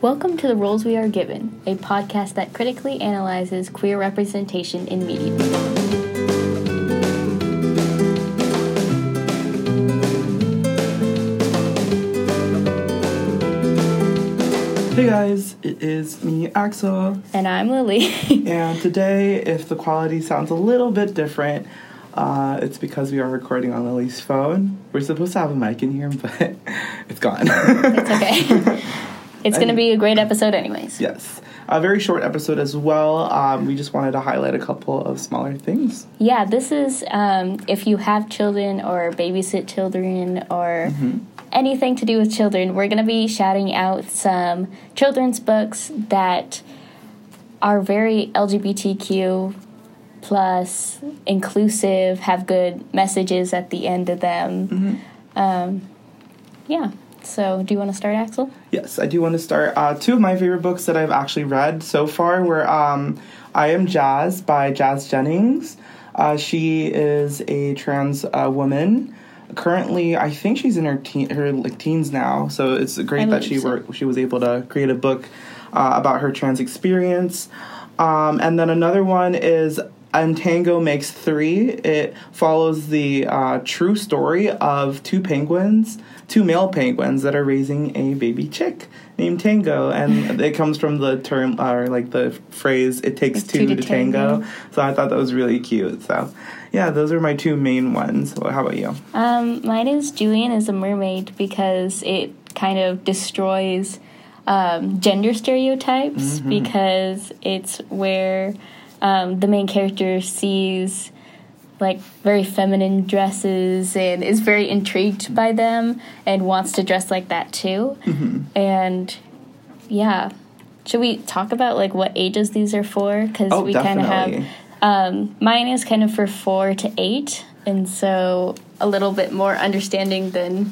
Welcome to The Roles We Are Given, a podcast that critically analyzes queer representation in media. Hey guys, it is me, Axl, And I'm Lily. and today, if the quality sounds a little bit different, uh, it's because we are recording on Lily's phone. We're supposed to have a mic in here, but it's gone. it's okay. it's going to be a great episode, anyways. yes, a very short episode as well. Um, we just wanted to highlight a couple of smaller things. Yeah, this is um, if you have children or babysit children or anything to do with children, we're going to be shouting out some children's books that are very LGBTQ plus inclusive, have good messages at the end of them. Um, yeah. So, do you want to start, Axl? Yes, I do want to start. Uh, two of my favorite books that I've actually read so far were um, I Am Jazz by Jazz Jennings. Uh, she is a trans uh, woman. Currently, I think she's in her teen, her like teens now. So it's great I that she so. were, she was able to create a book uh, about her trans experience. Um, and then another one is And Tango Makes Three. It follows the uh, true story of two penguins, two male penguins that are raising a baby chick named Tango, and it comes from the term or like the phrase "it takes It's two, to tango. So I thought that was really cute. So yeah, those are my two main ones. Well, how about you? Um, mine is Julian is a mermaid because it kind of destroys um, gender stereotypes because it's where um, the main character sees like very feminine dresses and is very intrigued by them and wants to dress like that too. And yeah, should we talk about like what ages these are for? Because Oh, we kind of have um, mine is kind of for four to eight, and so a little bit more understanding than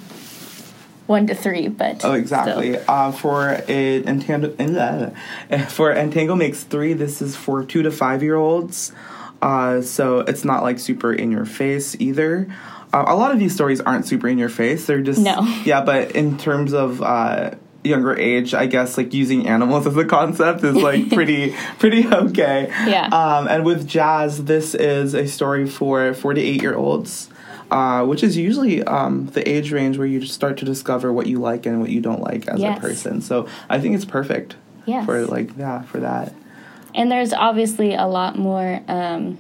one to three. But Oh, exactly. Uh, for a And Tango, for And Tango makes three. This is for two to five year olds. Uh, so it's not like super in your face either. Uh, a lot of these stories aren't super in your face. They're just No. Yeah, but in terms of uh, younger age, I guess like using animals as a concept is like pretty pretty okay. Yeah. Um, and with jazz, this is a story for four to eight year olds. Uh, which is usually um, the age range where you just start to discover what you like and what you don't like as Yes. a person. So I think it's perfect Yes. for like yeah for that. And there's obviously a lot more um,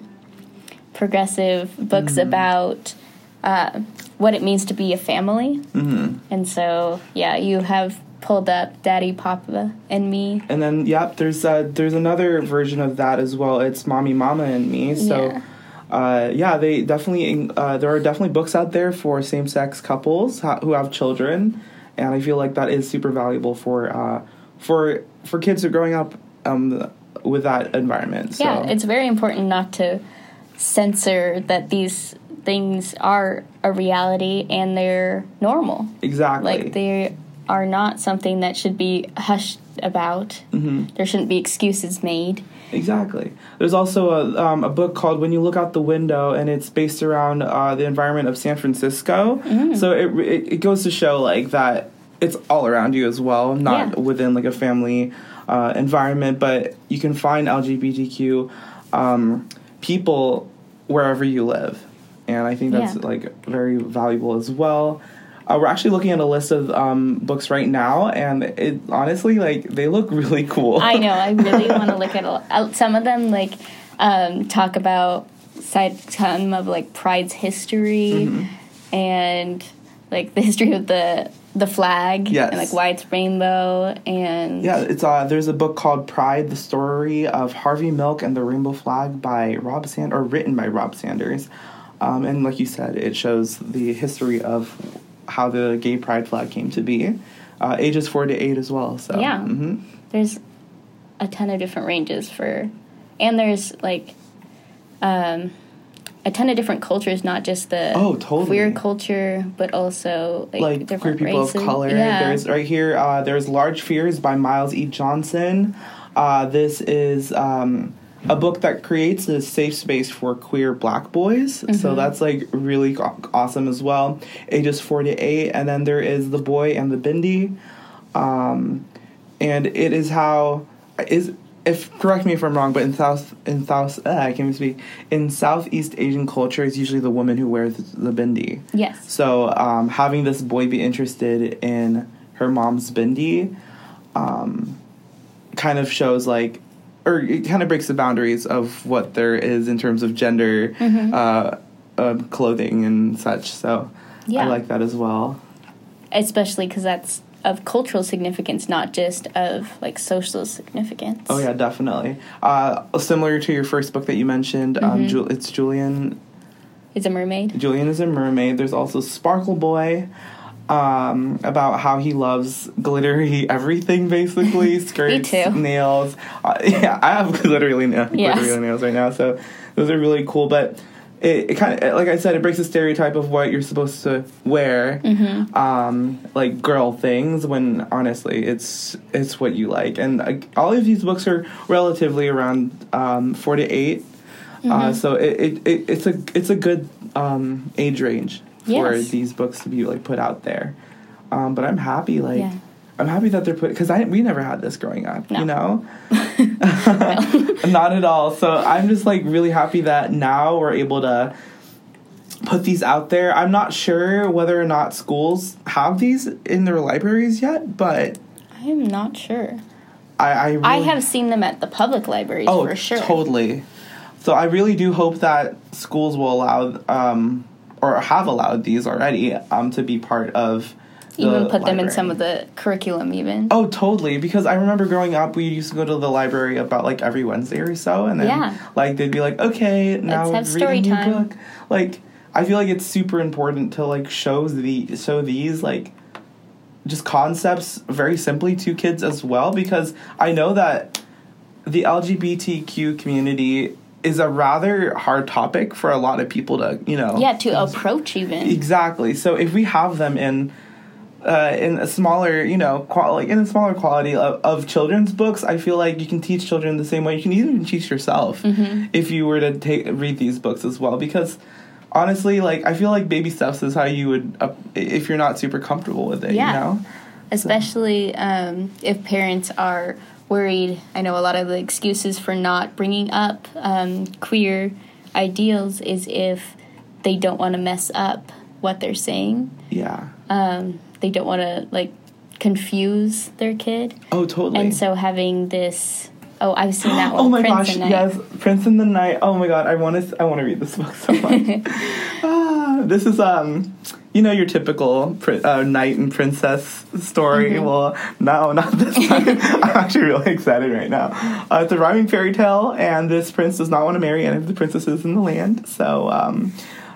progressive books about uh, what it means to be a family. Mm-hmm. And so, yeah, you have pulled up Daddy, Papa, and Me. And then yep, there's uh, there's another version of that as well. It's Mommy, Mama, and Me. So. Yeah. Uh, yeah, they definitely. Uh, there are definitely books out there for same-sex couples ha- who have children, and I feel like that is super valuable for uh, for for kids who are growing up um, with that environment. So. Yeah, it's very important not to censor that these things are a reality and they're normal. exactly Like they are not something that should be hushed about. Mm-hmm. There shouldn't be excuses made. Exactly. There's also a, um, a book called When You Look Out the Window, and it's based around uh, the environment of San Francisco. So it, it it goes to show like that it's all around you as well, not Yeah. within like a family uh, environment, but you can find LGBTQ um, people wherever you live, and I think that's Yeah. like very valuable as well. Uh, we're actually looking at a list of um, books right now, and it honestly like they look really cool. I know. I really want to look at a, uh, some of them. Like um, talk about side some of like Pride's history Mm-hmm. and like the history of the the flag Yes. and like why it's rainbow and Yeah, it's uh there's a book called Pride: The Story of Harvey Milk and the Rainbow Flag by Rob Sand or written by Rob Sanders. Um, and like you said, it shows the history of how the gay pride flag came to be. Uh, ages four to eight as well. So Yeah. mhm. there's a ton of different ranges for and there's like um a ton of different cultures not just the Oh, totally. queer culture but also like, like queer different people races. of color. yeah There's right here. Uh, there's Large Fears by Myles E. Johnson. Uh, this is um, a book that creates a safe space for queer Black boys. Mm-hmm. So that's like really awesome as well. Ages four to eight, and then there is The Boy and the Bindi. Um, and it is how is if correct me if I'm wrong, but in South in South uh, I can't even speak in Southeast Asian culture, it's usually the woman who wears the bindi. Yes. So um, having this boy be interested in her mom's bindi, um, kind of shows like, or it kind of breaks the boundaries of what there is in terms of gender, Mm-hmm. uh, uh, clothing and such. So Yeah. I like that as well. Especially because that's of cultural significance, not just of like social significance. Oh yeah, definitely. Uh, similar to your first book that you mentioned, Mm-hmm. um, Ju- it's Julian. Is a mermaid. Julian is a mermaid. There's also Sparkle Boy, um, about how he loves glittery everything, basically skirts, nails. Uh, yeah, I have glittery, na- Yes. glittery nails right now, so those are really cool. But it, it kind of, like I said, it breaks the stereotype of what you're supposed to wear, Mm-hmm. um, like girl things. When honestly, it's it's what you like, and uh, all of these books are relatively around um, four to 8 Mm-hmm. Uh, so it, it, it it's a it's a good um, age range for Yes. these books to be like put out there. Um, but I'm happy, like Yeah. I'm happy that they're put because I we never had this growing up, No. you know, not at all. So I'm just like really happy that now we're able to put these out there. I'm not sure whether or not schools have these in their libraries yet, but I am not sure. I I, really, I have seen them at the public libraries oh for sure. totally. So I really do hope that schools will allow um, or have allowed these already um, to be part of. Even put them in some of the curriculum, even. Oh, totally. Because I remember growing up, we used to go to the library about like every Wednesday or so, and then Yeah. like they'd be like, "Okay, now Let's have read story a new time." book." Like, I feel like it's super important to like show the show these like just concepts very simply to kids as well, because I know that the LGBTQ community is a rather hard topic for a lot of people to you know Yeah, to approach even. Exactly. So if we have them in uh, in a smaller, you know, qual- like in a smaller quality of, of children's books, I feel like you can teach children the same way you can even teach yourself Mm-hmm. if you were to take read these books as well. Because honestly, like I feel like baby steps is how you would uh, if you're not super comfortable with it. Yeah. You know. especially um, if parents are worried. I know a lot of the excuses for not bringing up um, queer ideals is if they don't want to mess up what they're saying. Yeah. Um, they don't want to like confuse their kid, Oh, totally. and so having this. Oh, I've seen that one. Oh my Prince gosh! Yes, Prince in the Knight. Oh my god, I want to. I want to read this book so much. ah, this is um, you know, your typical uh, knight and princess story. Mm-hmm. Well, no, not this time. I'm actually really excited right now. Uh, it's a rhyming fairy tale, and this prince does not want to marry any of the princesses in the land. So, um,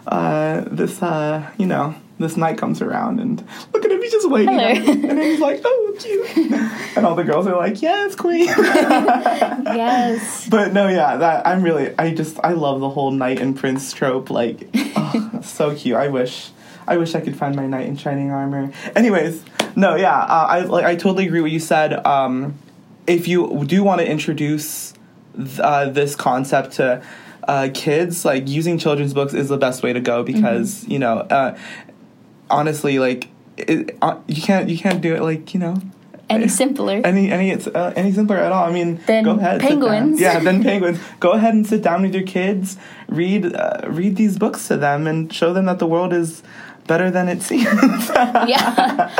uh, this uh, you know. This knight comes around and look at he's just waiting. And then he's like, oh, cute. And all the girls are like, yes, queen. yes. But no, yeah, that I'm really I just I love the whole knight and prince trope. Like, oh, so cute. I wish I wish I could find my knight in shining armor. Anyways, no, yeah, uh, I like I totally agree what you said. Um, if you do want to introduce th- uh, this concept to uh, kids, like using children's books is the best way to go because you know, uh, honestly, like it, uh, you can't you can't do it like you know Any simpler. any any it's uh, any simpler at all. I mean, Then go ahead. penguins. Yeah, then penguins. Go ahead and sit down with your kids. Read uh, read these books to them and show them that the world is better than it seems. yeah,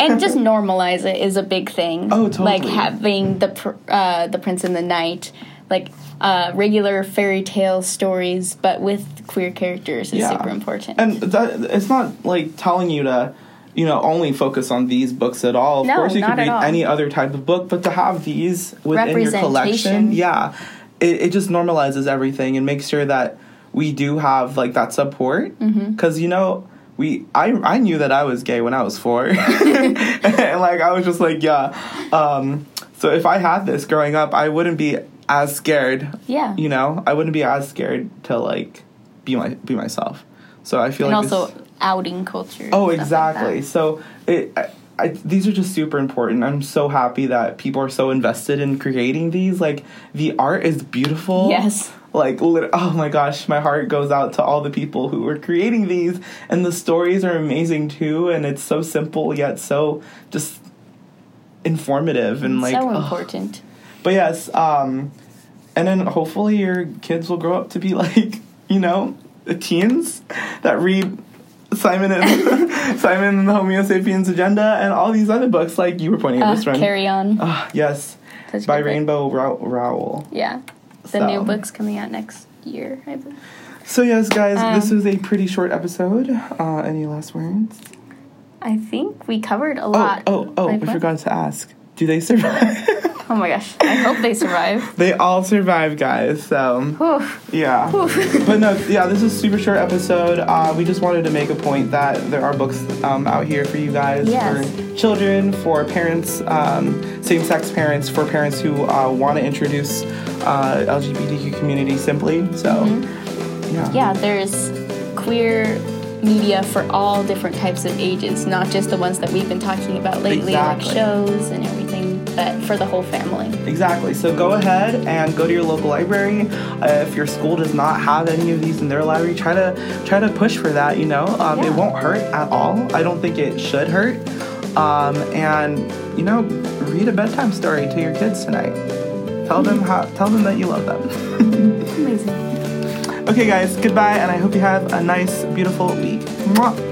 and just normalize it is a big thing. Oh, totally. Like having the pr- uh, the Prince and the Knight, like uh, regular fairy tale stories, but with queer characters is Yeah. super important. and that, it's not like telling you to you know only focus on these books at all. Of No, course you could read any other type of book but to have these within your collection yeah it, it just normalizes everything and makes sure that we do have like that support. Mm-hmm. because you know we I, I knew that I was gay when I was four. And like I was just like yeah um, so if I had this growing up I wouldn't be as scared yeah, you know? I wouldn't be as scared to like be my be myself. So I feel and like also this, outing culture. Oh, stuff like exactly. so it, I, I, these are just super important. I'm so happy that people are so invested in creating these. Like the art is beautiful. Yes. Like lit- oh my gosh, my heart goes out to all the people who are creating these, and the stories are amazing too. And it's so simple yet so just. informative and like so ugh. important. But yes, um, and then hopefully your kids will grow up to be like, you know, teens that read Simon and Simon and the Homo sapiens agenda and all these other books like you were pointing at Uh, this one. carry on. Ah, yes, Such by. Rainbow Row- Rowell. Yeah. The So- new book's coming out next year, I believe. So yes, guys, Um, this was a pretty short episode. Uh, any last words? I think we covered a Oh, lot. oh, oh! Like I what? forgot to ask. Do they survive? Oh my gosh. I hope they survive. they all survive, guys. So Whew. yeah. Whew. but no, yeah, this is a super short episode. Uh, we just wanted to make a point that there are books um, out here for you guys, Yes. for children, for parents, um, same-sex parents, for parents who uh, want to introduce uh, LGBTQ community simply. So, Mm-hmm. yeah. yeah, there's queer media for all different types of ages, not just the ones that we've been talking about lately, Exactly. like shows and everything, but for the whole family. Exactly. So go ahead and go to your local library. Uh, if your school does not have any of these in their library, try to try to push for that. You know, um, it won't hurt at all. I don't think it should hurt. Um, and you know, read a bedtime story to your kids tonight. Tell them how. Tell them that you love them. Amazing. okay, guys. Goodbye, and I hope you have a nice, beautiful week. Mwah.